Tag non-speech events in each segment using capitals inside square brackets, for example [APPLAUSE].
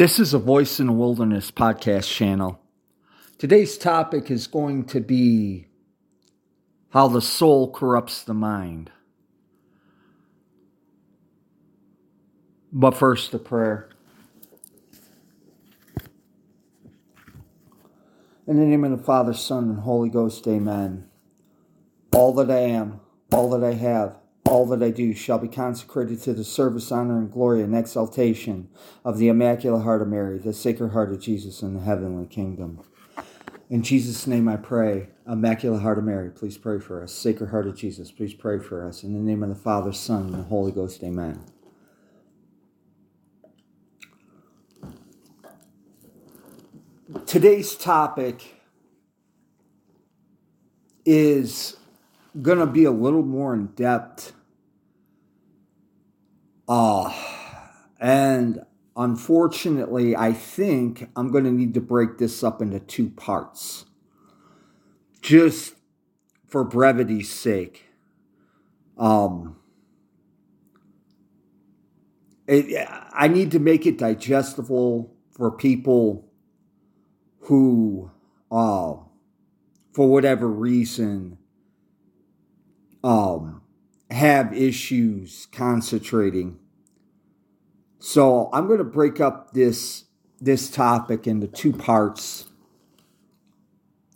This is a Voice in the Wilderness podcast channel. Today's topic is going to be how the soul corrupts the mind. But first, a prayer. In the name of the Father, Son, and Holy Ghost, amen. All that I am, all that I have, all that I do shall be consecrated to the service, honor, and glory and exaltation of the Immaculate Heart of Mary, the Sacred Heart of Jesus in the heavenly kingdom. In Jesus' name I pray. Immaculate Heart of Mary, please pray for us. Sacred Heart of Jesus, please pray for us. In the name of the Father, Son, and the Holy Ghost, amen. Today's topic is going to be a little more in depth uh, and unfortunately, I think I'm going to need to break this up into two parts. Just for brevity's sake. Um, it, I need to make it digestible for people who, uh, for whatever reason, um, have issues concentrating. So I'm going to break up this this topic into two parts,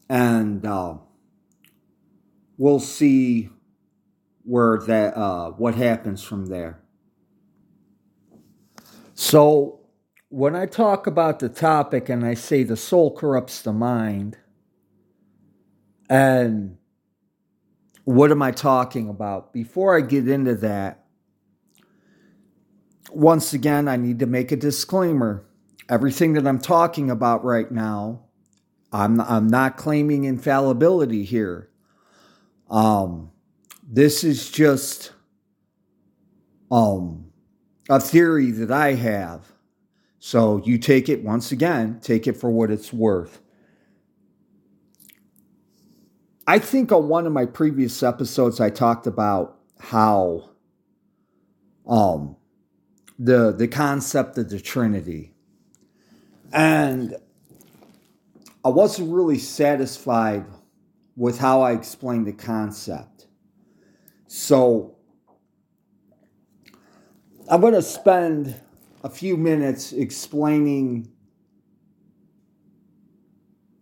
and uh, we'll see where that uh, what happens from there. So when I talk about the topic and I say the soul corrupts the mind, and what am I talking about? Before I get into that, once again, I need to make a disclaimer. Everything that I'm talking about right now, I'm, I'm not claiming infallibility here. Um, this is just um, a theory that I have. So you take it, once again, take it for what it's worth. I think on one of my previous episodes, I talked about how um, the the concept of the Trinity, and I wasn't really satisfied with how I explained the concept. So I'm going to spend a few minutes explaining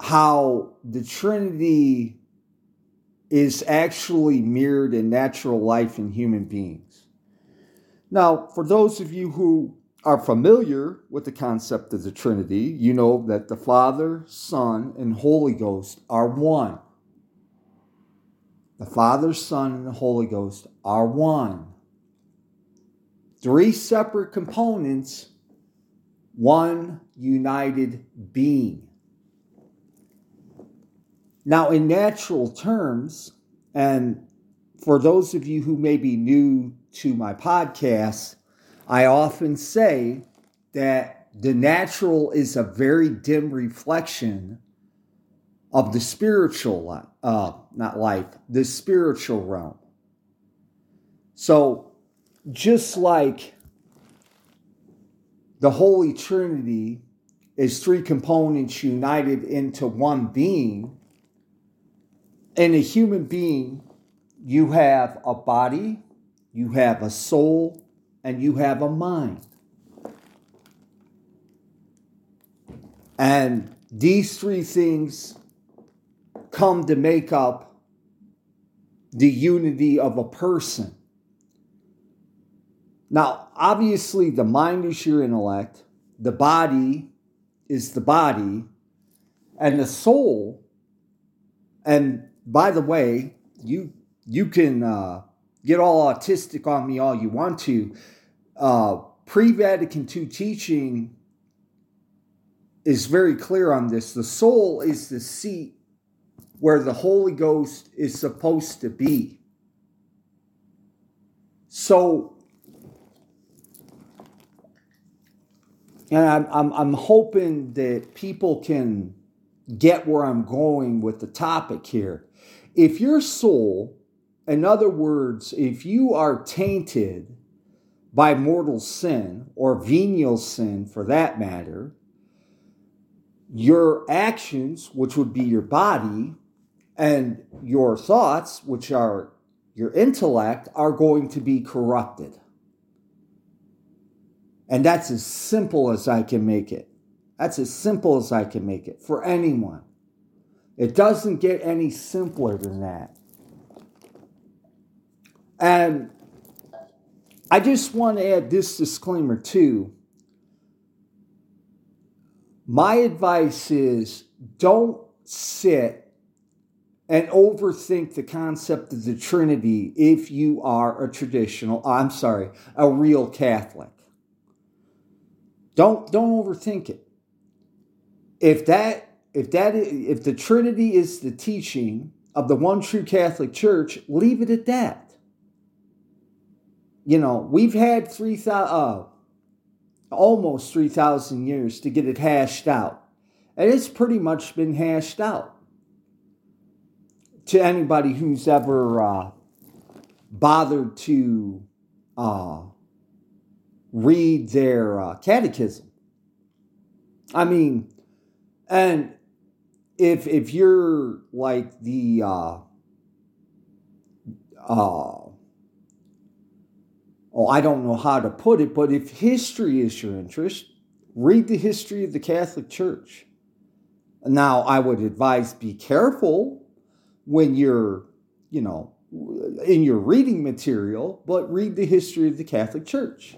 how the Trinity is actually mirrored in natural life in human beings. Now, for those of you who are familiar with the concept of the Trinity, you know that the Father, Son, and Holy Ghost are one. The Father, Son, and the Holy Ghost are one. Three separate components, one united being. Now, in natural terms, and for those of you who may be new to my podcast, I often say that the natural is a very dim reflection of the spiritual, uh, not life, the spiritual realm. So, just like the Holy Trinity is three components united into one being, in a human being, you have a body, you have a soul, and you have a mind. And these three things come to make up the unity of a person. Now, obviously, the mind is your intellect, the body is the body, and the soul, and by the way, you you can uh, get all autistic on me all you want to. Uh, Pre Vatican II teaching is very clear on this. The soul is the seat where the Holy Ghost is supposed to be. So, and I'm, I'm, I'm hoping that people can get where I'm going with the topic here. If your soul, in other words, if you are tainted by mortal sin or venial sin for that matter, your actions, which would be your body, and your thoughts, which are your intellect, are going to be corrupted. And that's as simple as I can make it. That's as simple as I can make it for anyone. It doesn't get any simpler than that. And I just want to add this disclaimer too. My advice is don't sit and overthink the concept of the Trinity if you are a traditional, uh, I'm sorry, a real Catholic. Don't don't overthink it. If that if that if the Trinity is the teaching of the one true Catholic Church, leave it at that. You know, we've had three thousand, uh, almost three thousand years to get it hashed out, and it's pretty much been hashed out. To anybody who's ever uh, bothered to uh, read their uh, catechism. I mean, and if if you're like the uh, uh, oh, I don't know how to put it, but if history is your interest, read the history of the Catholic Church. Now, I would advise be careful when you're, you know, in your reading material, but read the history of the Catholic Church.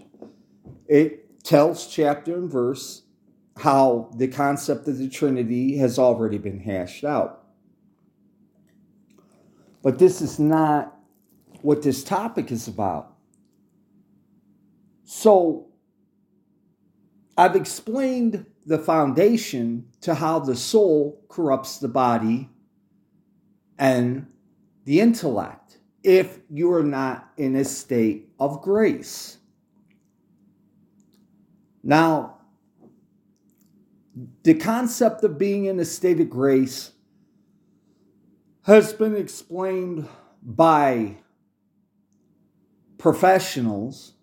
It tells chapter and verse how the concept of the Trinity has already been hashed out. But this is not what this topic is about. So, I've explained the foundation to how the soul corrupts the body and the intellect if you are not in a state of grace. Now, the concept of being in a state of grace has been explained by professionals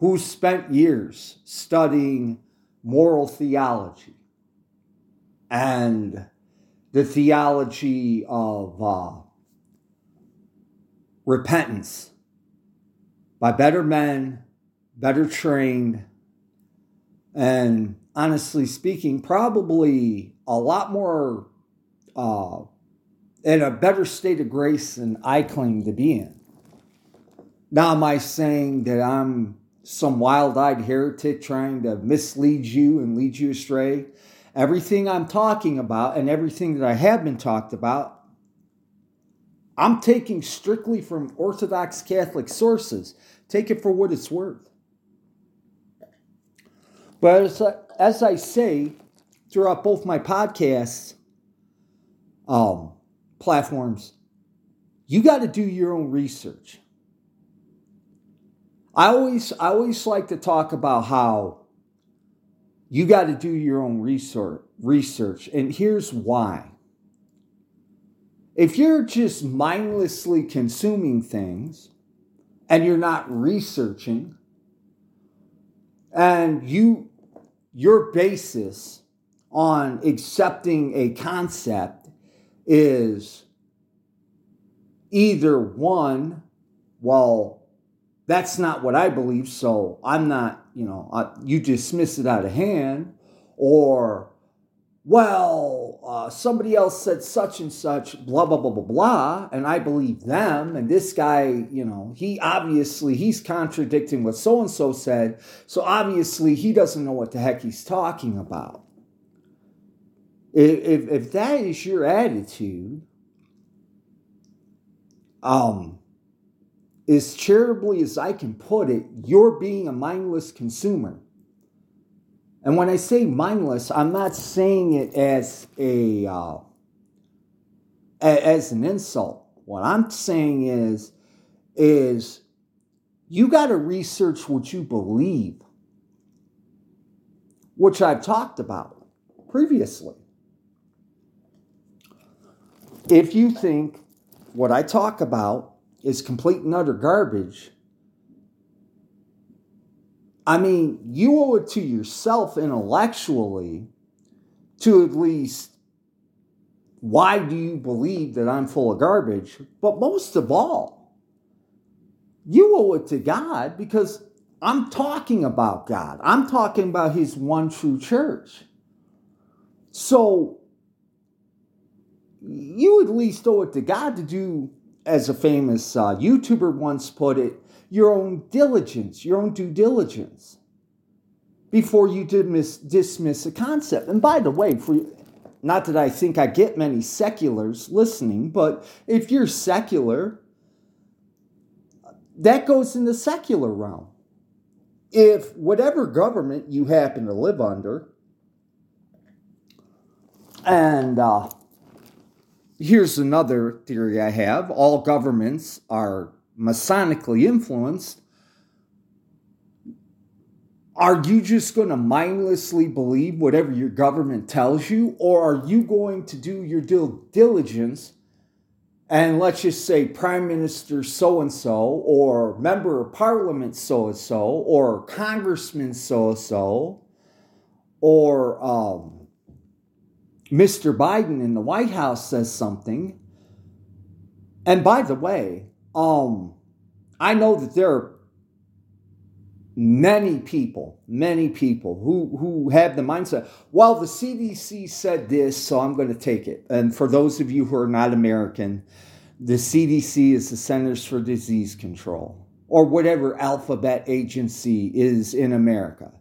who spent years studying moral theology and the theology of uh, repentance by better men, better trained, and honestly speaking, probably a lot more uh, in a better state of grace than I claim to be in. Now, am I saying that I'm some wild eyed heretic trying to mislead you and lead you astray? Everything I'm talking about and everything that I have been talked about, I'm taking strictly from Orthodox Catholic sources. Take it for what it's worth. But as I, as I say throughout both my podcasts um, platforms, you got to do your own research. I always I always like to talk about how you got to do your own research research and here's why. If you're just mindlessly consuming things and you're not researching and you your basis on accepting a concept is either one, well, that's not what I believe, so I'm not, you know, I, you dismiss it out of hand, or, well, uh, somebody else said such and such, blah, blah, blah, blah, blah, and I believe them, and this guy, you know, he obviously, he's contradicting what so and so said, so obviously he doesn't know what the heck he's talking about. If, if, if that is your attitude, um, as charitably as I can put it, you're being a mindless consumer. And when I say mindless, I'm not saying it as a uh, as an insult. What I'm saying is is you got to research what you believe, which I've talked about previously. If you think what I talk about is complete and utter garbage, I mean, you owe it to yourself intellectually to at least why do you believe that I'm full of garbage? But most of all, you owe it to God because I'm talking about God. I'm talking about His one true church. So you at least owe it to God to do, as a famous uh, YouTuber once put it, your own diligence, your own due diligence before you dismiss, dismiss a concept. And by the way, for not that I think I get many seculars listening, but if you're secular, that goes in the secular realm. If whatever government you happen to live under, and uh, here's another theory I have all governments are Masonically influenced, are you just going to mindlessly believe whatever your government tells you? Or are you going to do your due diligence and let's just say Prime Minister so and so, or Member of Parliament so and so, or Congressman so and so, or um, Mr. Biden in the White House says something? And by the way, um, I know that there are many people, many people who, who have the mindset, well, the CDC said this, so I'm going to take it. And for those of you who are not American, the CDC is the Centers for Disease Control or whatever alphabet agency is in America.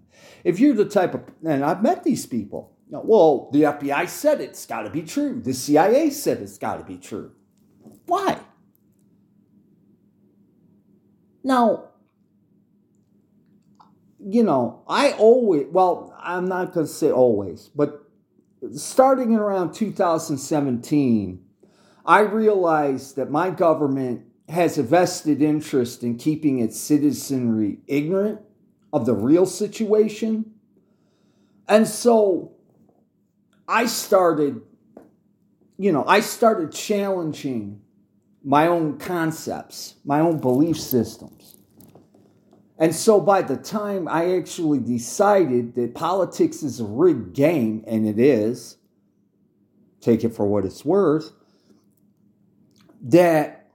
If you're the type of, and I've met these people, well, the FBI said it's got to be true. The CIA said it's got to be true. Why? Now, you know, I always, well, I'm not going to say always, but starting in around 2017, I realized that my government has a vested interest in keeping its citizenry ignorant of the real situation. And so I started, you know, I started challenging my own concepts, my own belief systems. And so by the time I actually decided that politics is a rigged game, and it is, take it for what it's worth, that,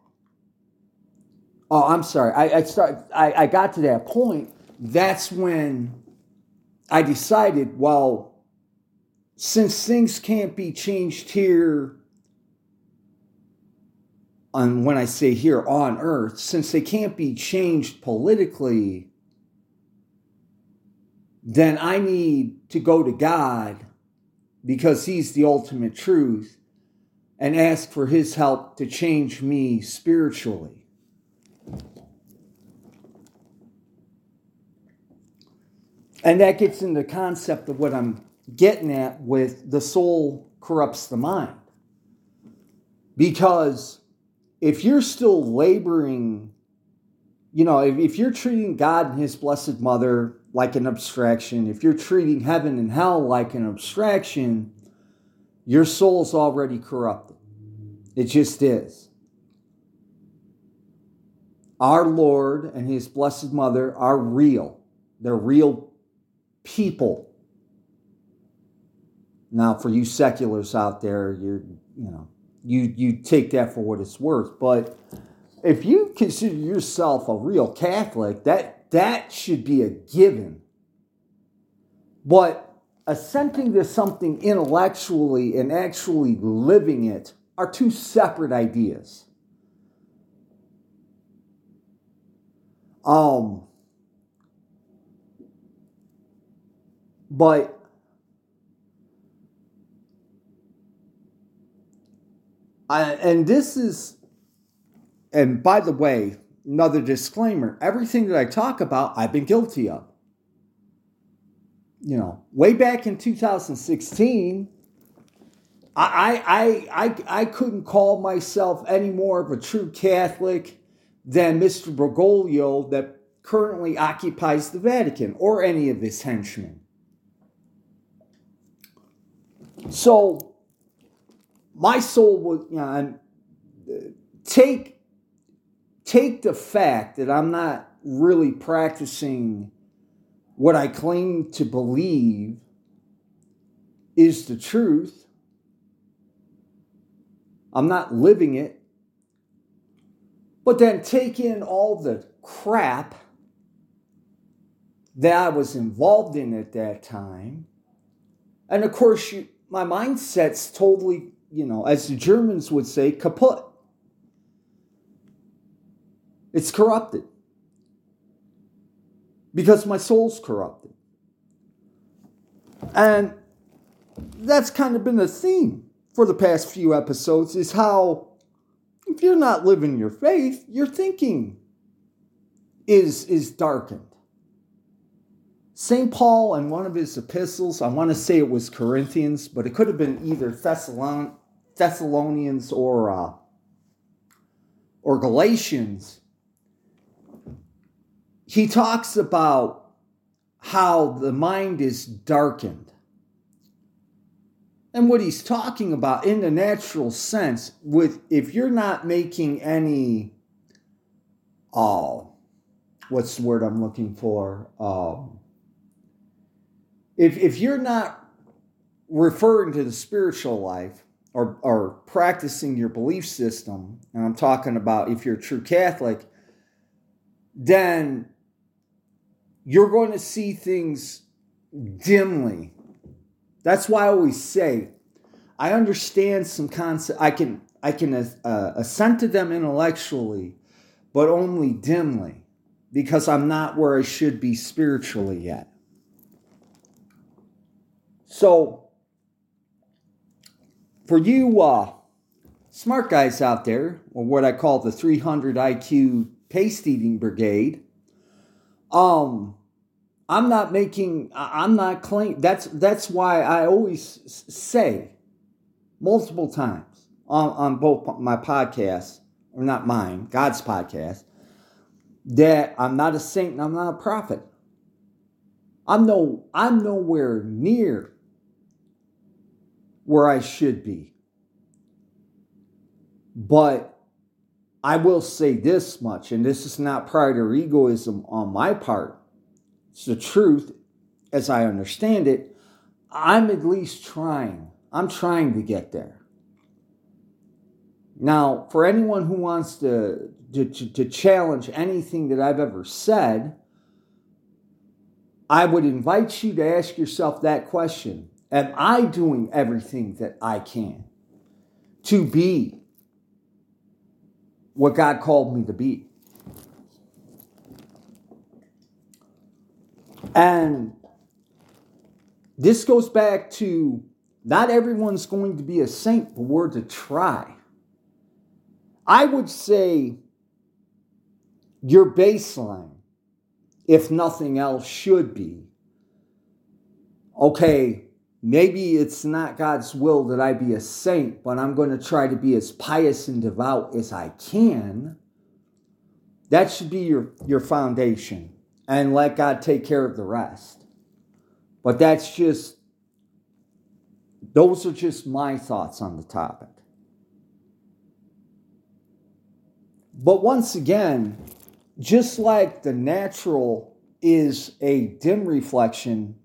oh, I'm sorry, I, I, start, I, I got to that point. That's when I decided, well, since things can't be changed here on when I say here on earth, since they can't be changed politically, then I need to go to God because He's the ultimate truth and ask for His help to change me spiritually. And that gets into the concept of what I'm getting at with the soul corrupts the mind. Because if you're still laboring, you know, if, if you're treating God and His Blessed Mother like an abstraction, if you're treating heaven and hell like an abstraction, your soul's already corrupted. It just is. Our Lord and His Blessed Mother are real. They're real people. Now, for you seculars out there, you're, you know, you you take that for what it's worth. But if you consider yourself a real Catholic, that that should be a given. But assenting to something intellectually and actually living it are two separate ideas. Um, but I, and this is, and by the way, another disclaimer everything that I talk about, I've been guilty of. You know, way back in 2016, I, I, I, I couldn't call myself any more of a true Catholic than Mr. Bergoglio that currently occupies the Vatican or any of his henchmen. So, my soul would you know, take take the fact that I'm not really practicing what I claim to believe is the truth. I'm not living it. But then take in all the crap that I was involved in at that time. And of course, you, my mindset's totally, you know, as the Germans would say, kaput. It's corrupted. Because my soul's corrupted. And that's kind of been the theme for the past few episodes is how if you're not living your faith, your thinking is, is darkened. St. Paul, in one of his epistles, I want to say it was Corinthians, but it could have been either Thessalon- Thessalonians or, uh, or Galatians. He talks about how the mind is darkened. And what he's talking about in the natural sense, with if you're not making any, oh, what's the word I'm looking for? Um, if if you're not referring to the spiritual life or or practicing your belief system, and I'm talking about if you're a true Catholic, then you're going to see things dimly that's why I always say I understand some concept. I can I can uh, assent to them intellectually, but only dimly, because I'm not where I should be spiritually yet. So, for you uh, smart guys out there, or what I call the 300 IQ paste eating brigade, um, I'm not making, I'm not claim. That's that's why I always say multiple times on, on both my podcasts, or not mine, God's podcast, that I'm not a saint and I'm not a prophet. I'm no, I'm nowhere near where I should be. But I will say this much, and this is not pride or egoism on my part it's the truth as I understand it. I'm at least trying. I'm trying to get there. Now, for anyone who wants to, to, to, challenge anything that I've ever said, I would invite you to ask yourself that question Am I doing everything that I can to be what God called me to be? And this goes back to not everyone's going to be a saint, but we're to try. I would say your baseline, if nothing else, should be okay, maybe it's not God's will that I be a saint, but I'm going to try to be as pious and devout as I can. That should be your, your foundation and let God take care of the rest. But that's just, those are just my thoughts on the topic. But once again, just like the natural is a dim reflection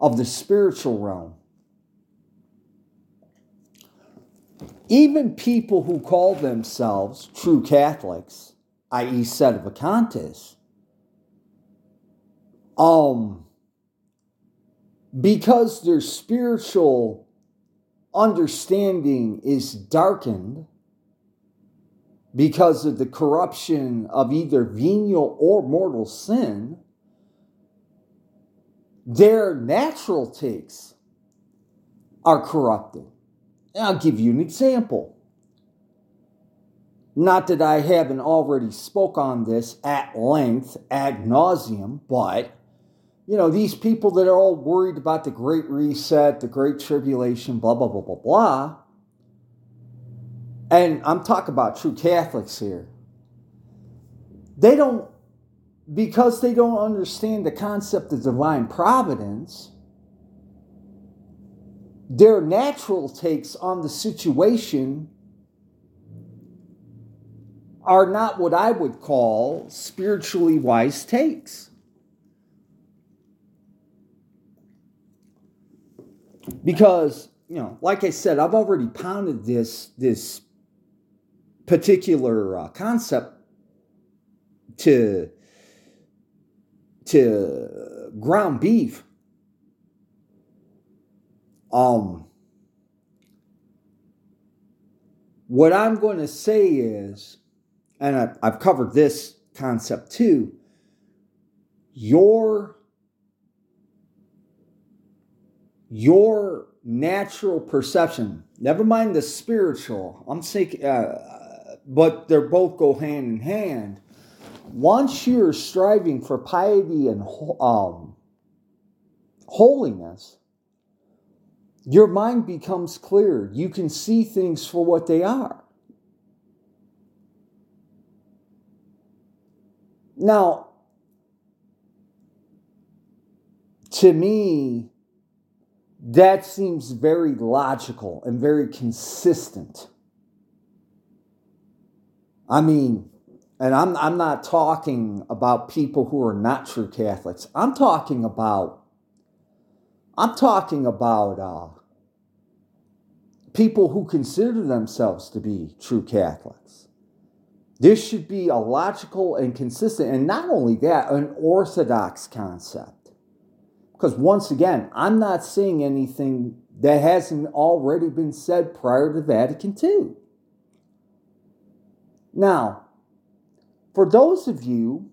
of the spiritual realm, even people who call themselves true Catholics, i.e., sedevacantists, um, because their spiritual understanding is darkened because of the corruption of either venial or mortal sin, their natural takes are corrupted. And I'll give you an example. Not that I haven't already spoke on this at length, ad nauseum, but you know, these people that are all worried about the great reset, the great tribulation, blah, blah, blah, blah, blah. And I'm talking about true Catholics here. They don't, because they don't understand the concept of divine providence, their natural takes on the situation are not what I would call spiritually wise takes. Because, you know, like I said, I've already pounded this, this particular uh, concept to to ground beef. Um, what I'm going to say is, and I, I've covered this concept too, your your natural perception, never mind the spiritual, I'm saying, uh, but they're both go hand in hand. Once you're striving for piety and um, holiness, your mind becomes clear. You can see things for what they are. Now, to me, that seems very logical and very consistent. I mean, and I'm, I'm not talking about people who are not true Catholics. I'm talking about, I'm talking about uh, people who consider themselves to be true Catholics. This should be a logical and consistent, and not only that, an orthodox concept. Because once again, I'm not saying anything that hasn't already been said prior to Vatican II. Now, for those of you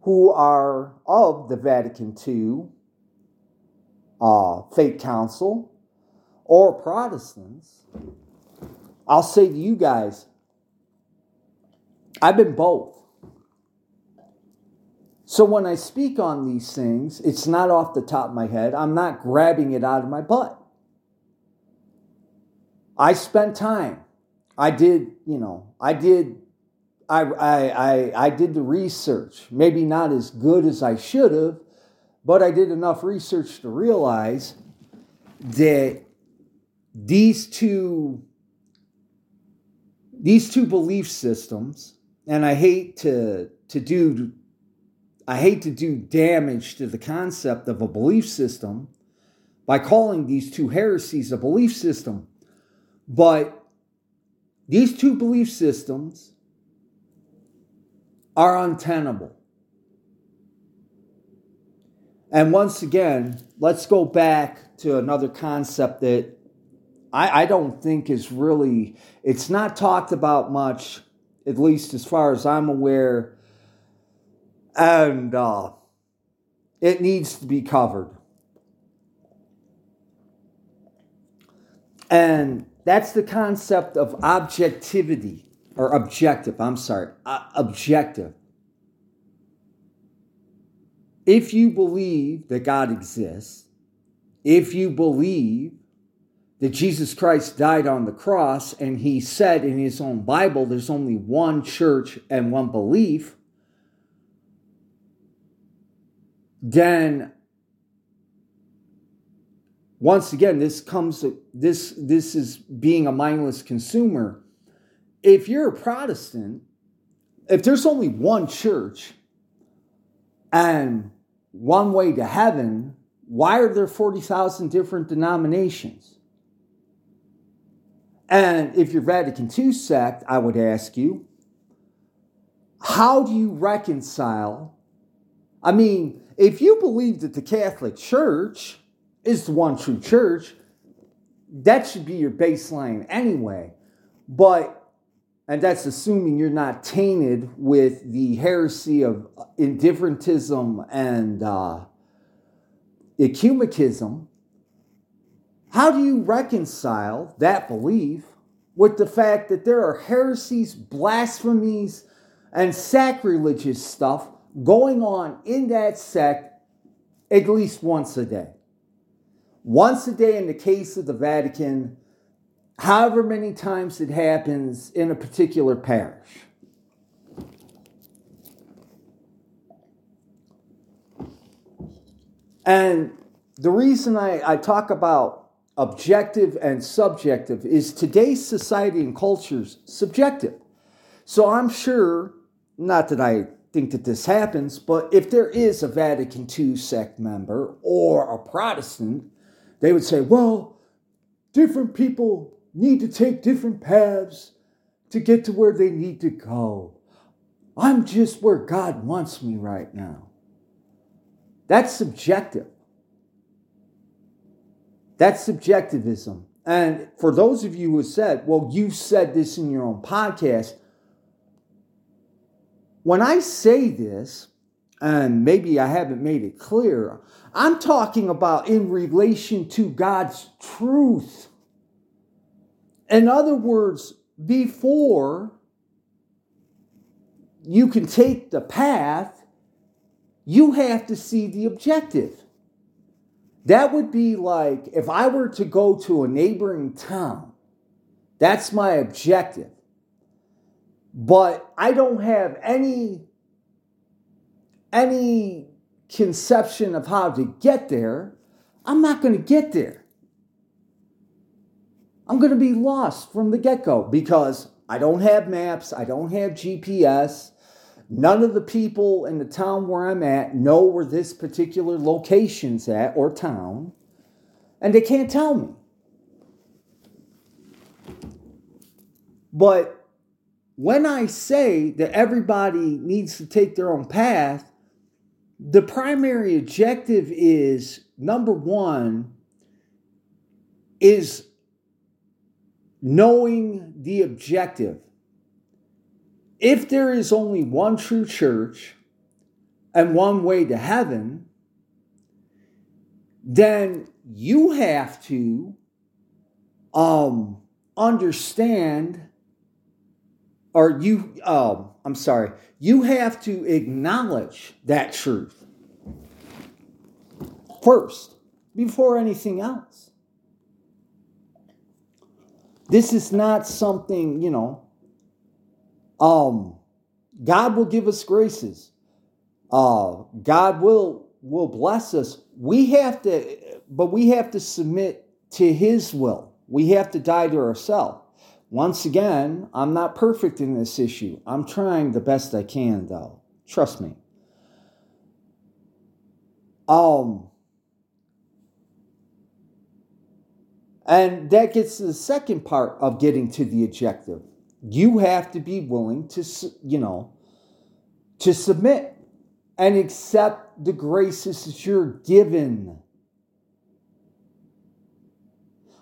who are of the Vatican II uh, Faith Council or Protestants, I'll say to you guys, I've been both. So when I speak on these things, it's not off the top of my head. I'm not grabbing it out of my butt. I spent time. I did, you know, I did I, I, I, I did the research. Maybe not as good as I should have, but I did enough research to realize that these two these two belief systems, and I hate to to do I hate to do damage to the concept of a belief system by calling these two heresies a belief system. But these two belief systems are untenable. And once again, let's go back to another concept that I, I, don't think is really, it's not talked about much, at least as far as I'm aware, and uh, it needs to be covered. And that's the concept of objectivity, or objective, I'm sorry, uh, objective. If you believe that God exists, if you believe that Jesus Christ died on the cross and he said in his own Bible there's only one church and one belief, then once again this comes this this is being a mindless consumer if you're a protestant if there's only one church and one way to heaven why are there 40,000 different denominations and if you're vatican ii sect i would ask you how do you reconcile i mean if you believe that the Catholic Church is the one true church, that should be your baseline anyway. But, and that's assuming you're not tainted with the heresy of indifferentism and uh, ecumenism. How do you reconcile that belief with the fact that there are heresies, blasphemies, and sacrilegious stuff going on in that sect at least once a day. Once a day in the case of the Vatican, however many times it happens in a particular parish. And the reason I, I talk about objective and subjective is today's society and culture's subjective. So I'm sure, not that I think that this happens, but if there is a Vatican II sect member or a Protestant they would say, well, different people need to take different paths to get to where they need to go. I'm just where God wants me right now. That's subjective. That's subjectivism. And for those of you who said, well, you said this in your own podcast, when I say this, and maybe I haven't made it clear, I'm talking about in relation to God's truth. In other words, before you can take the path, you have to see the objective. That would be like if I were to go to a neighboring town, that's my objective. But I don't have any any conception of how to get there, I'm not going to get there. I'm going to be lost from the get go because I don't have maps, I don't have GPS. None of the people in the town where I'm at know where this particular location's at or town, and they can't tell me. But when I say that everybody needs to take their own path, the primary objective is number one is knowing the objective. If there is only one true church and one way to heaven, then you have to um, understand, or you, um, I'm sorry, you have to acknowledge that truth first before anything else. This is not something, you know, um, God will give us graces. Uh, God will will bless us. We have to, but we have to submit to His will. We have to die to ourselves. Once again, I'm not perfect in this issue. I'm trying the best I can, though. Trust me. Um, and that gets to the second part of getting to the objective. You have to be willing to, you know, to submit and accept the graces that you're given.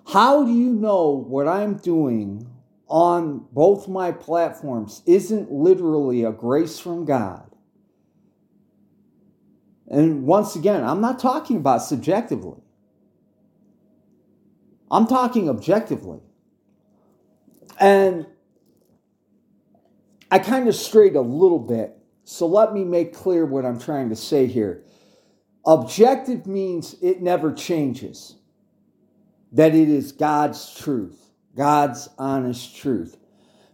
How do you know what I'm doing on both my platforms isn't literally a grace from God. And once again, I'm not talking about subjectively. I'm talking objectively. And I kind of strayed a little bit, so let me make clear what I'm trying to say here. Objective means it never changes, that it is God's truth. God's honest truth.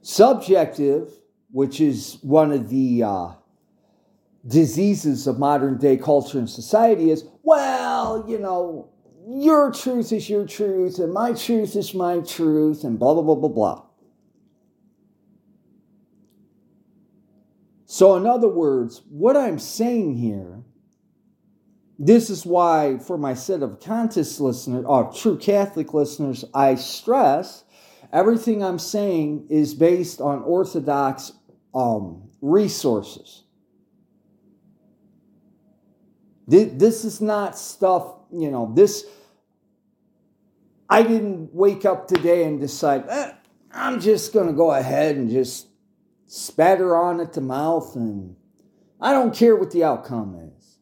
Subjective, which is one of the uh, diseases of modern day culture and society, is well, you know, your truth is your truth, and my truth is my truth, and blah, blah, blah, blah, blah. So, in other words, what I'm saying here this is why, for my sedevacantist listeners, or true Catholic listeners, I stress everything I'm saying is based on Orthodox um, resources. This is not stuff, you know, this. I didn't wake up today and decide, eh, I'm just going to go ahead and just spatter on at the mouth and I don't care what the outcome is.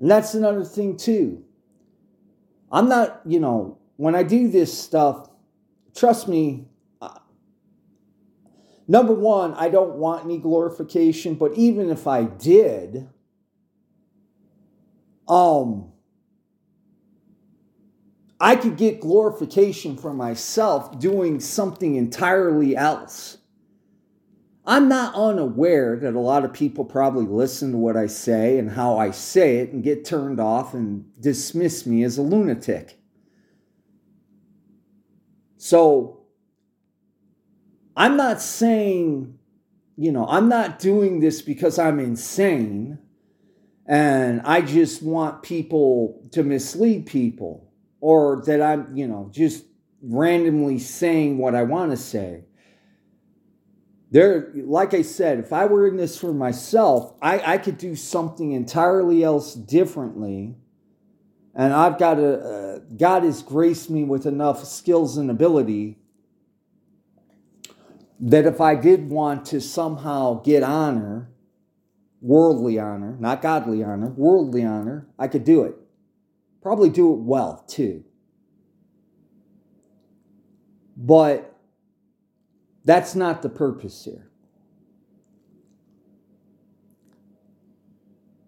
And that's another thing, too. I'm not, you know, when I do this stuff, trust me, number one, I don't want any glorification, but even if I did, um, I could get glorification for myself doing something entirely else. I'm not unaware that a lot of people probably listen to what I say and how I say it and get turned off and dismiss me as a lunatic. So I'm not saying, you know, I'm not doing this because I'm insane. And I just want people to mislead people or that I'm, you know, just randomly saying what I want to say. There, like I said, if I were in this for myself, I, I could do something entirely else differently. And I've got a, uh, God has graced me with enough skills and ability that if I did want to somehow get honor, worldly honor, not godly honor, worldly honor, I could do it. Probably do it well too. But that's not the purpose here.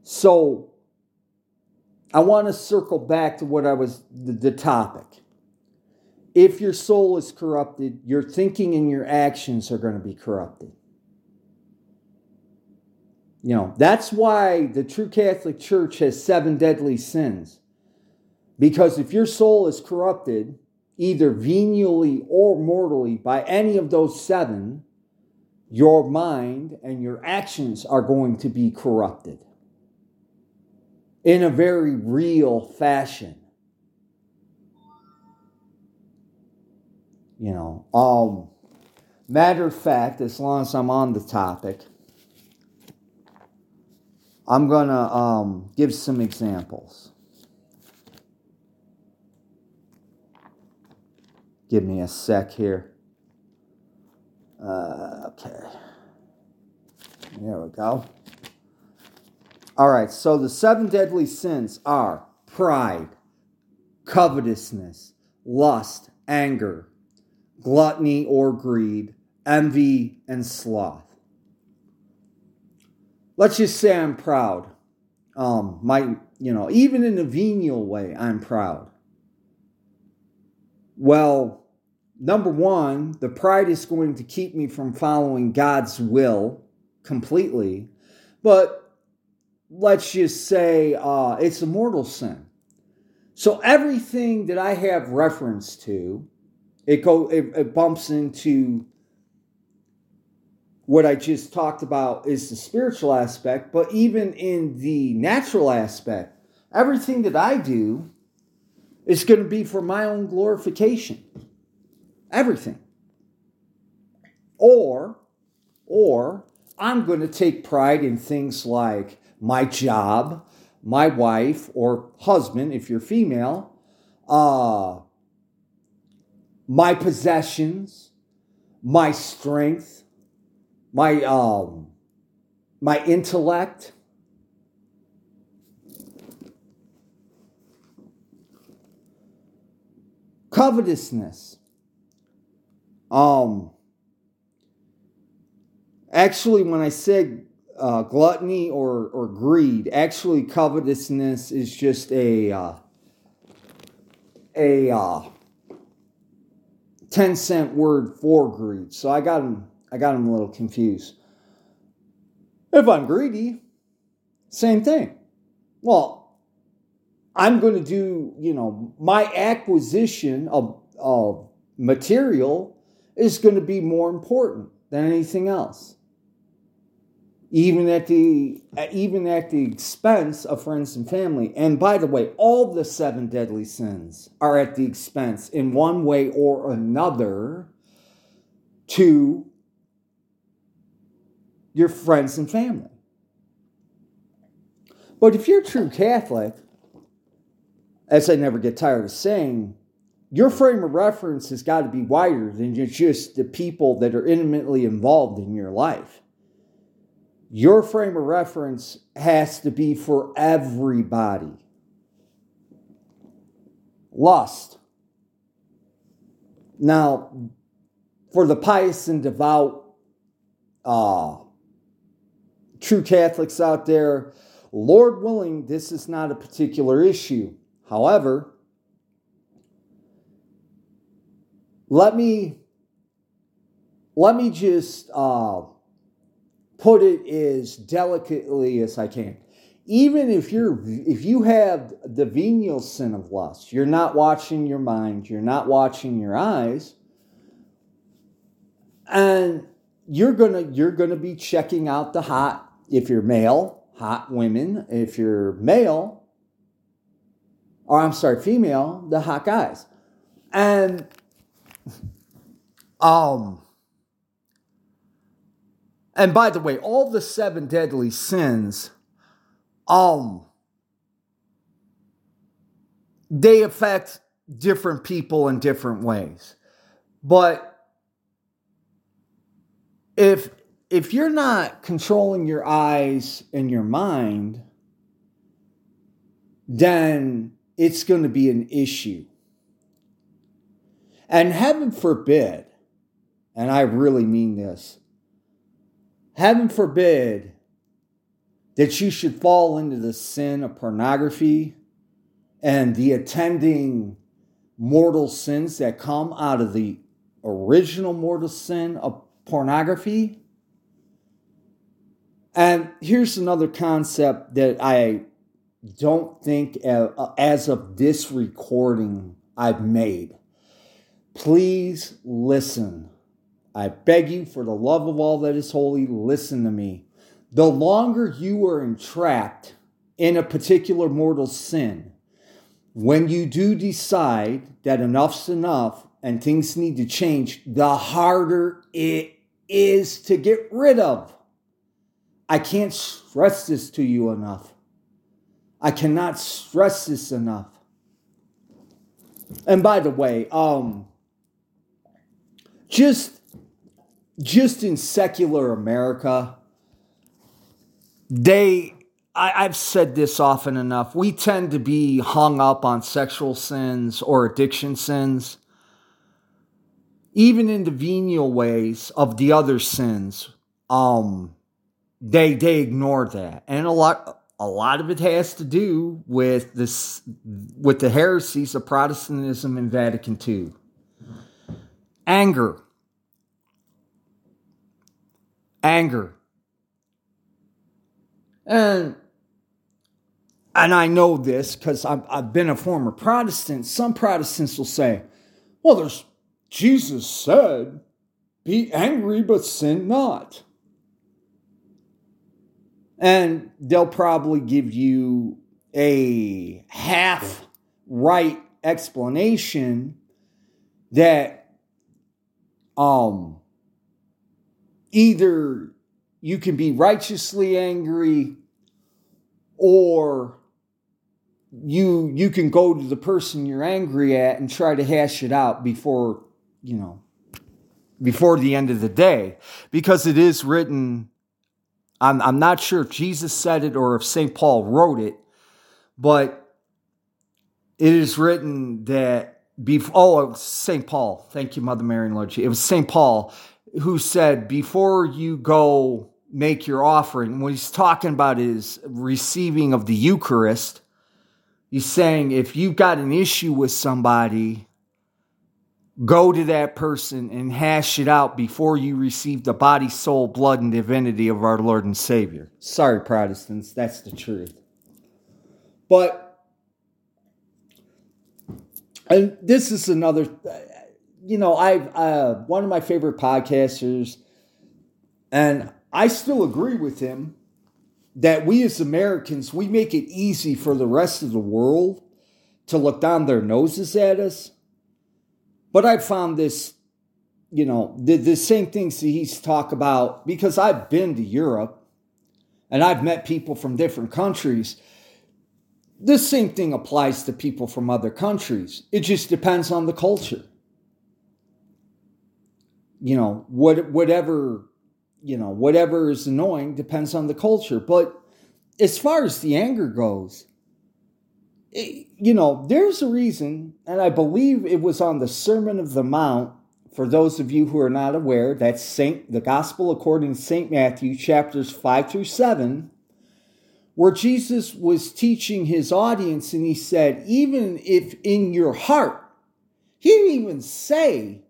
So I want to circle back to what I was the, the topic. If your soul is corrupted, your thinking and your actions are going to be corrupted. You know, that's why the true Catholic Church has seven deadly sins. Because if your soul is corrupted, either venially or mortally, by any of those seven, your mind and your actions are going to be corrupted in a very real fashion. You know, um, matter of fact, as long as I'm on the topic, I'm going to um, give some examples. Give me a sec here. Uh, okay. There we go. All right, so the seven deadly sins are pride, covetousness, lust, anger, gluttony or greed, envy, and sloth let's just say I'm proud. Um, my, you know, even in a venial way, I'm proud. Well, number one, the pride is going to keep me from following God's will completely. But let's just say uh, it's a mortal sin. So everything that I have reference to, it go it, it bumps into what I just talked about is the spiritual aspect, but even in the natural aspect, everything that I do is going to be for my own glorification. Everything. Or, or I'm going to take pride in things like my job, my wife or husband, if you're female, uh, my possessions, my strength, my um my intellect covetousness um actually when i said uh, gluttony or or greed actually covetousness is just a uh, a uh, 10 cent word for greed. So i got them I got him a little confused. If I'm greedy, same thing. Well, I'm going to do, you know, my acquisition of, of material is going to be more important than anything else. Even at the even at the expense of friends and family. And by the way, all the seven deadly sins are at the expense in one way or another to your friends and family. But if you're a true Catholic, as I never get tired of saying, your frame of reference has got to be wider than just the people that are intimately involved in your life. Your frame of reference has to be for everybody. Lust. Now, for the pious and devout, uh, true Catholics out there, Lord willing, this is not a particular issue. However, let me let me just uh, put it as delicately as I can. Even if you're if you have the venial sin of lust, you're not watching your mind, you're not watching your eyes, and you're gonna you're gonna be checking out the hot if you're male, hot women. If you're male, or I'm sorry, female, the hot guys. And um and by the way, all the seven deadly sins um they affect different people in different ways. But if if you're not controlling your eyes and your mind, then it's going to be an issue. And heaven forbid, and I really mean this, heaven forbid that you should fall into the sin of pornography and the attending mortal sins that come out of the original mortal sin of pornography. And here's another concept that I don't think, uh, as of this recording, I've made. Please listen. I beg you, for the love of all that is holy, listen to me. The longer you are entrapped in a particular mortal sin, when you do decide that enough's enough and things need to change, the harder it is to get rid of. I can't stress this to you enough. I cannot stress this enough. And by the way, um, just just in secular America, they I, have said this often enough. We tend to be hung up on sexual sins or addiction sins even in the venial ways of the other sins, um, they they ignore that, and a lot a lot of it has to do with this with the heresies of Protestantism in Vatican II. Anger, anger, and and I know this because I've, I've been a former Protestant. Some Protestants will say, "Well, there's Jesus said, Be angry, but sin not. And they'll probably give you a half right explanation that um either you can be righteously angry or you you can go to the person you're angry at and try to hash it out before you know, before the end of the day, because it is written. I'm, I'm not sure if Jesus said it or if St. Paul wrote it, but it is written that before, oh, St. Paul, thank you, Mother Mary and Lord Jesus. It was St. Paul who said, before you go make your offering, what he's talking about is receiving of the Eucharist. He's saying if you've got an issue with somebody, go to that person and hash it out before you receive the body, soul, blood, and divinity of our Lord and Savior. Sorry, Protestants, that's the truth. But, and this is another, you know, I've, uh, one of my favorite podcasters, and I still agree with him that we as Americans, we make it easy for the rest of the world to look down their noses at us but I found this, you know, the, the same things he's talk about because I've been to Europe and I've met people from different countries. The same thing applies to people from other countries. It just depends on the culture. You know, what whatever, you know, whatever is annoying depends on the culture. But as far as the anger goes, you know, there's a reason, and I believe it was on the Sermon of the Mount. For those of you who are not aware, that's Saint the Gospel according to Saint Matthew, chapters five through seven, where Jesus was teaching his audience, and he said, even if in your heart, he didn't even say,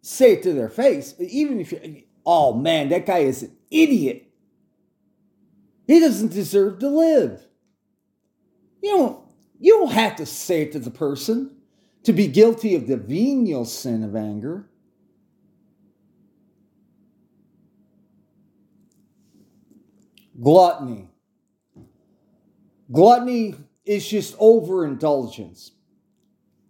say it to their face, even if you, oh man, that guy is an idiot. He doesn't deserve to live. You know, you don't have to say it to the person to be guilty of the venial sin of anger. Gluttony. Gluttony is just overindulgence.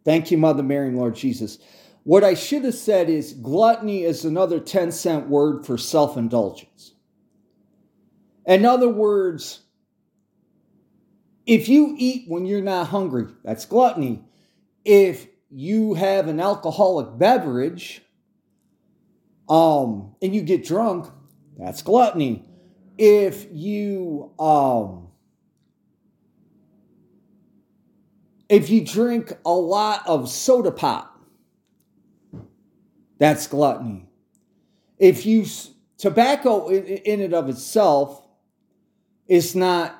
Thank you, Mother Mary and Lord Jesus. What I should have said is gluttony is another 10 cent word for self indulgence. In other words, if you eat when you're not hungry, that's gluttony. If you have an alcoholic beverage um, and you get drunk, that's gluttony. If you um, if you drink a lot of soda pop, that's gluttony. If you tobacco in, in it of itself is not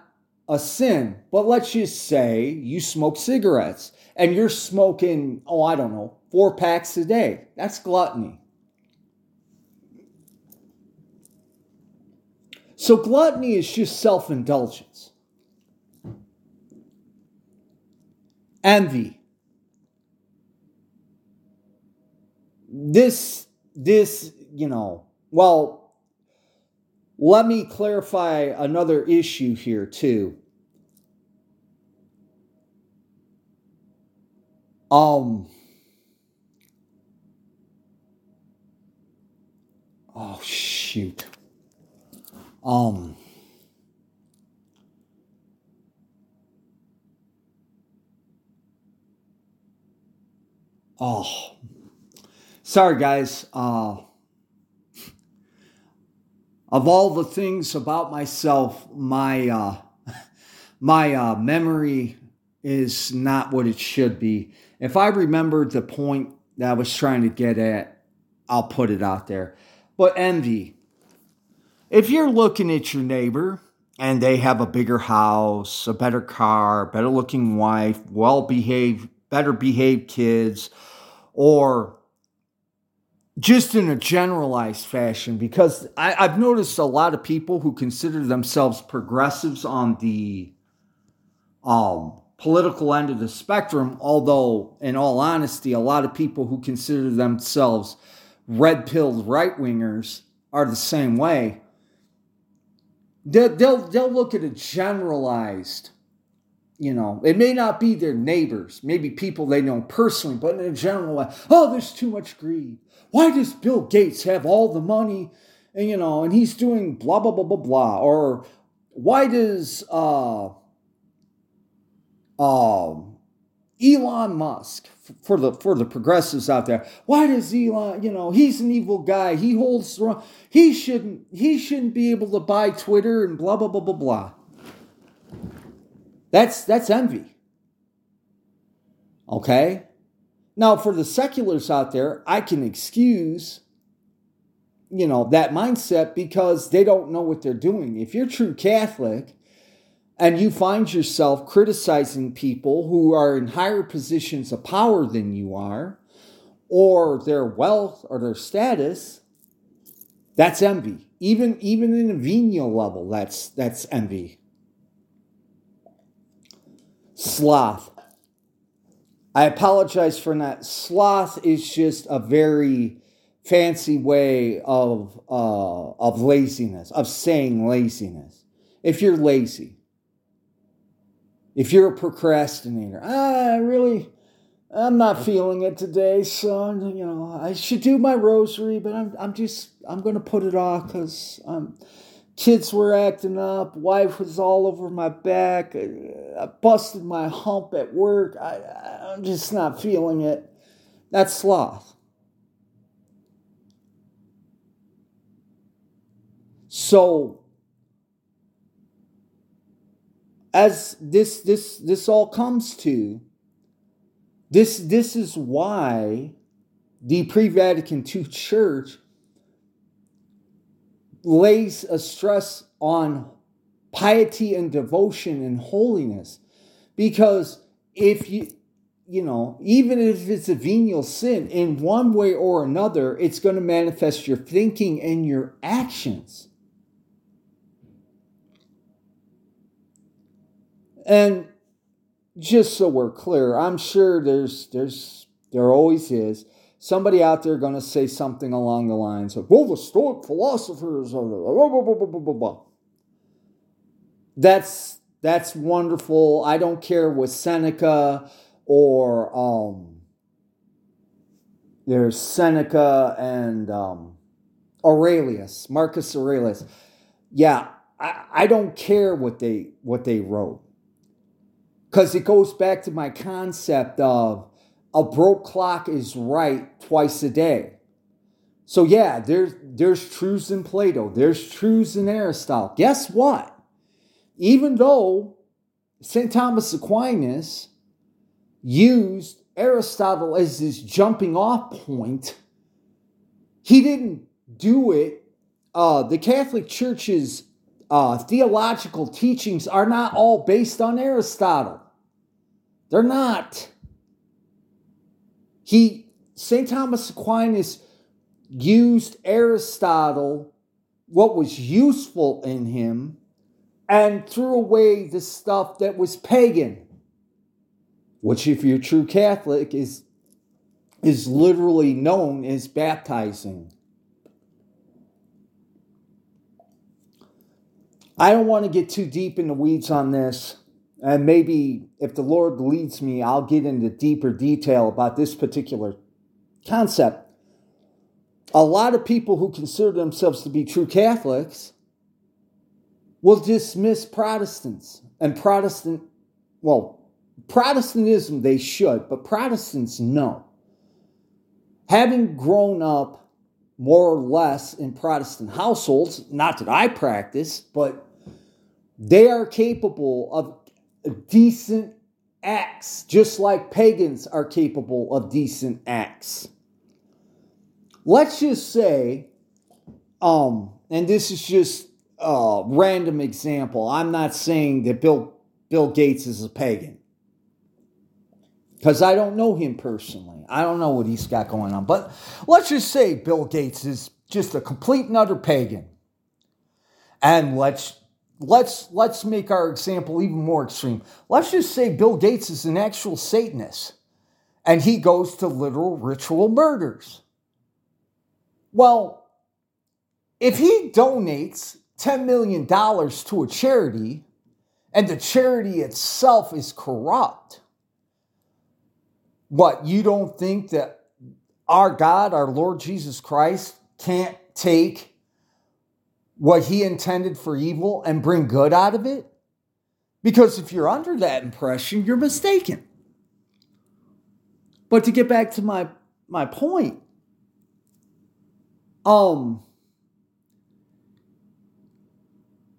a sin, but let's just say you smoke cigarettes and you're smoking, oh, I don't know, four packs a day. That's gluttony. So, gluttony is just self indulgence. envy. This, this, you know, well, let me clarify another issue here, too. Um, oh, shoot. Um, Oh, sorry, guys. Uh, of all the things about myself, my uh, [LAUGHS] my uh, memory is not what it should be. If I remembered the point that I was trying to get at, I'll put it out there. But envy. If you're looking at your neighbor and they have a bigger house, a better car, better looking wife, well behaved, better behaved kids, or just in a generalized fashion, because I, have noticed a lot of people who consider themselves progressives on the um, political end of the spectrum, although, in all honesty, a lot of people who consider themselves red pilled right wingers are the same way. They'll, they'll, look at a generalized you know, it may not be their neighbors, maybe people they know personally, but in a general way, oh, there's too much greed. Why does Bill Gates have all the money and you know, and he's doing blah blah blah blah blah? Or why does uh um Elon Musk for the for the progressives out there. Why does Elon, you know, he's an evil guy. He holds wrong. he shouldn't he shouldn't be able to buy Twitter and blah blah blah blah blah. That's that's envy. Okay? Now for the seculars out there, I can excuse you know that mindset because they don't know what they're doing. If you're true Catholic and you find yourself criticizing people who are in higher positions of power than you are, or their wealth or their status, that's envy. Even even in a venial level, that's that's envy sloth. I apologize for that. Sloth is just a very fancy way of uh, of laziness, of saying laziness. If you're lazy, if you're a procrastinator, ah, I really, I'm not feeling it today, so You know, I should do my rosary, but I'm I'm just I'm gonna put it off because I'm Kids were acting up. Wife was all over my back. I, busted my hump at work. I, I'm just not feeling it. That's sloth. So, as this this this all comes to, this this is why the pre-Vatican II Church lays a stress on piety and devotion and holiness. Because if you, you know, even if it's a venial sin, in one way or another, it's going to manifest your thinking and your actions. And just so we're clear, I'm sure there's there's there always is somebody out there going to say something along the lines of, well, the Stoic philosophers are blah, blah, blah, blah, blah, blah. That's, That's wonderful. I don't care what Seneca or um, there's Seneca and um, Aurelius, Marcus Aurelius. Yeah, I, I don't care what they what they wrote. Because it goes back to my concept of a broke clock is right twice a day. So yeah, there's there's truths in Plato, there's truths in Aristotle. Guess what? Even though St. Thomas Aquinas used Aristotle as his jumping off point, he didn't do it. Uh, the Catholic Church's uh, theological teachings are not all based on Aristotle. They're not. He, St. Thomas Aquinas, used Aristotle, what was useful in him, and threw away the stuff that was pagan which if you're a true Catholic is is literally known as baptizing. I don't want to get too deep in the weeds on this. And maybe if the Lord leads me, I'll get into deeper detail about this particular concept. A lot of people who consider themselves to be true Catholics will dismiss Protestants and Protestant, well, Protestantism, they should, but Protestants, no. Having grown up more or less in Protestant households, not that I practice, but they are capable of decent acts, just like pagans are capable of decent acts. Let's just say, um, and this is just a random example. I'm not saying that Bill Bill Gates is a pagan because I don't know him personally. I don't know what he's got going on. But let's just say Bill Gates is just a complete and utter pagan. And let's let's let's make our example even more extreme. Let's just say Bill Gates is an actual Satanist and he goes to literal ritual murders. Well, if he donates $10 million to a charity and the charity itself is corrupt, what, you don't think that our God, our Lord Jesus Christ, can't take what he intended for evil and bring good out of it? Because if you're under that impression, you're mistaken. But to get back to my my point, um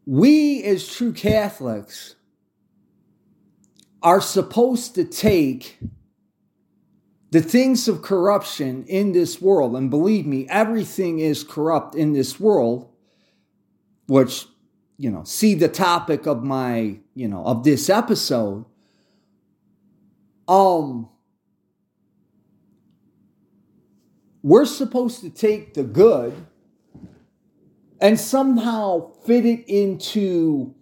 we as true Catholics are supposed to take the things of corruption in this world, and believe me, everything is corrupt in this world, which, you know, see the topic of my, you know, of this episode. Um, we're supposed to take the good and somehow fit it into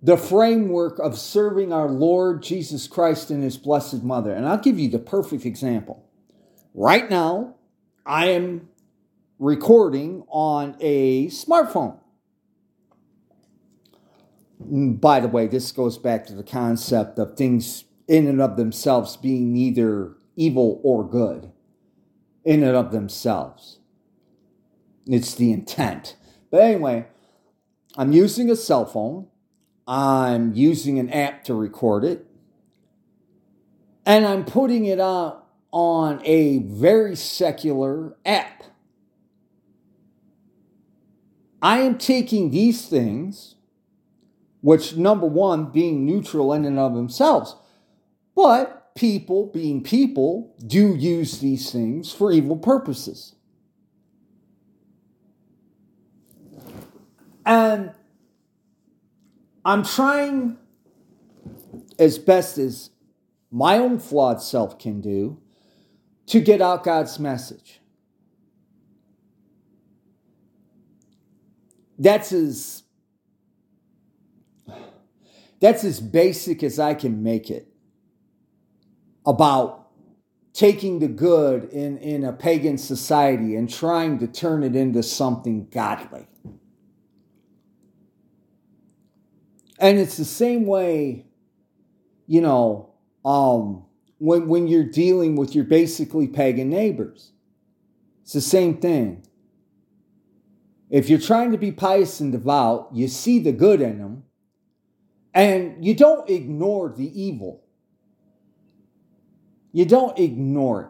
the framework of serving our Lord Jesus Christ and His Blessed Mother. And I'll give you the perfect example. Right now, I am recording on a smartphone. By the way, this goes back to the concept of things in and of themselves being neither evil or good, in and of themselves. It's the intent. But anyway, I'm using a cell phone I'm using an app to record it, and I'm putting it on, on a very secular app. I am taking these things, which number one, being neutral in and of themselves, but people, being people, do use these things for evil purposes. And I'm trying as best as my own flawed self can do to get out God's message. That's as that's as basic as I can make it about taking the good in, in a pagan society and trying to turn it into something godly. And it's the same way, you know, um, when, when you're dealing with your basically pagan neighbors. It's the same thing. If you're trying to be pious and devout, you see the good in them, and you don't ignore the evil. You don't ignore it.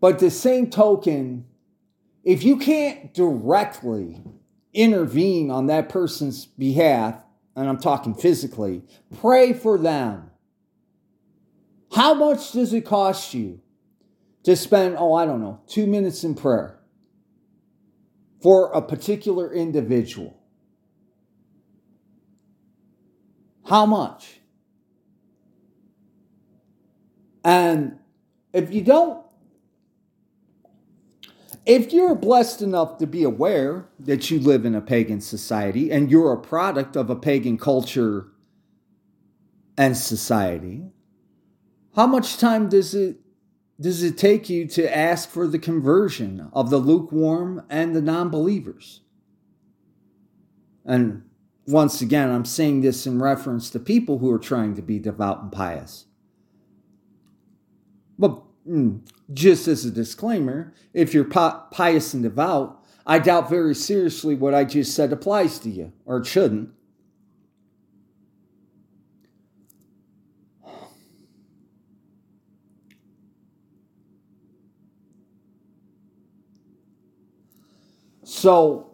But the same token, if you can't directly intervene on that person's behalf, and I'm talking physically, pray for them. How much does it cost you to spend, oh, I don't know, two minutes in prayer for a particular individual? How much? And if you don't if you're blessed enough to be aware that you live in a pagan society and you're a product of a pagan culture and society, how much time does it does it take you to ask for the conversion of the lukewarm and the non-believers? And once again, I'm saying this in reference to people who are trying to be devout and pious. But mm, just as a disclaimer, if you're pious and devout, I doubt very seriously what I just said applies to you, or it shouldn't. So,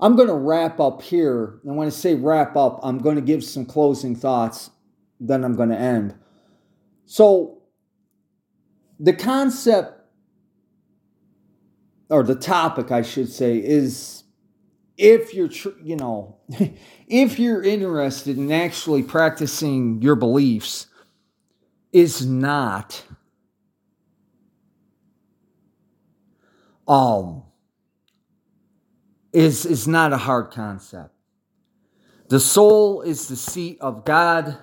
I'm going to wrap up here. And when I say wrap up, I'm going to give some closing thoughts, then I'm going to end. So, the concept, or the topic, I should say, is if you're, you know, [LAUGHS] if you're interested in actually practicing your beliefs, is not um is is not a hard concept. The soul is the seat of God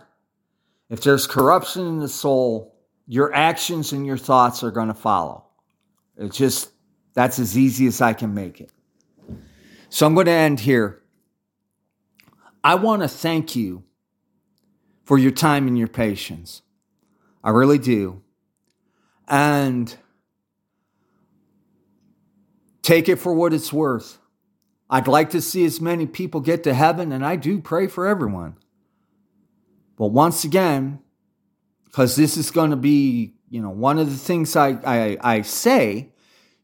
if there's corruption in the soul, your actions and your thoughts are going to follow. It's just, that's as easy as I can make it. So I'm going to end here. I want to thank you for your time and your patience. I really do. And take it for what it's worth. I'd like to see as many people get to heaven, and I do pray for everyone. But once again, because this is going to be, you know, one of the things I, I, I say,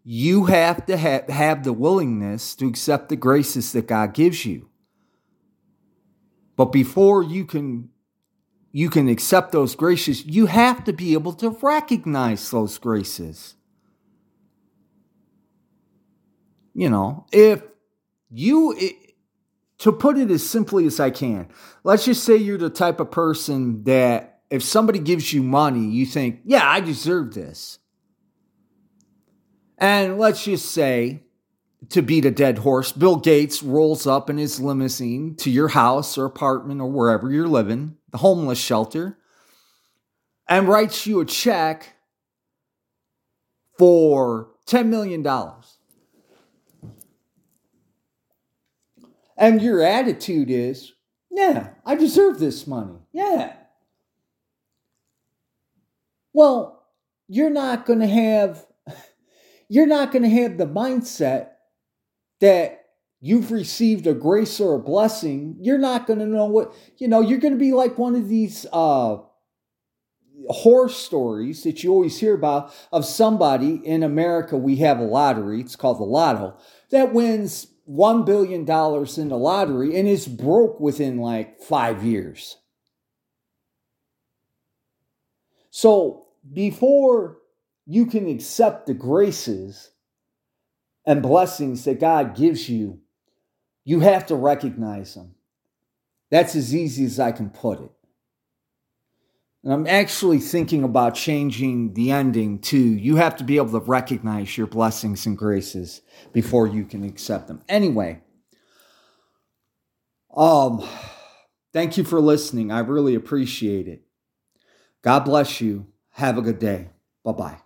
you have to ha- have the willingness to accept the graces that God gives you. But before you can you can accept those graces, you have to be able to recognize those graces. You know, if you to put it as simply as I can, let's just say you're the type of person that if somebody gives you money, you think, yeah, I deserve this. And let's just say, to beat a dead horse, Bill Gates rolls up in his limousine to your house or apartment or wherever you're living, the homeless shelter, and writes you a check for $10 million. And your attitude is, yeah, I deserve this money. Yeah. Well, you're not going to have [LAUGHS] you're not going to have the mindset that you've received a grace or a blessing. You're not going to know what, you know, you're going to be like one of these uh horror stories that you always hear about of somebody in America we have a lottery, it's called the lotto, that wins $1 billion in the lottery and is broke within like five years. So before you can accept the graces and blessings that God gives you, you have to recognize them. That's as easy as I can put it. And I'm actually thinking about changing the ending to you have to be able to recognize your blessings and graces before you can accept them. Anyway, um, thank you for listening. I really appreciate it. God bless you. Have a good day. Bye bye.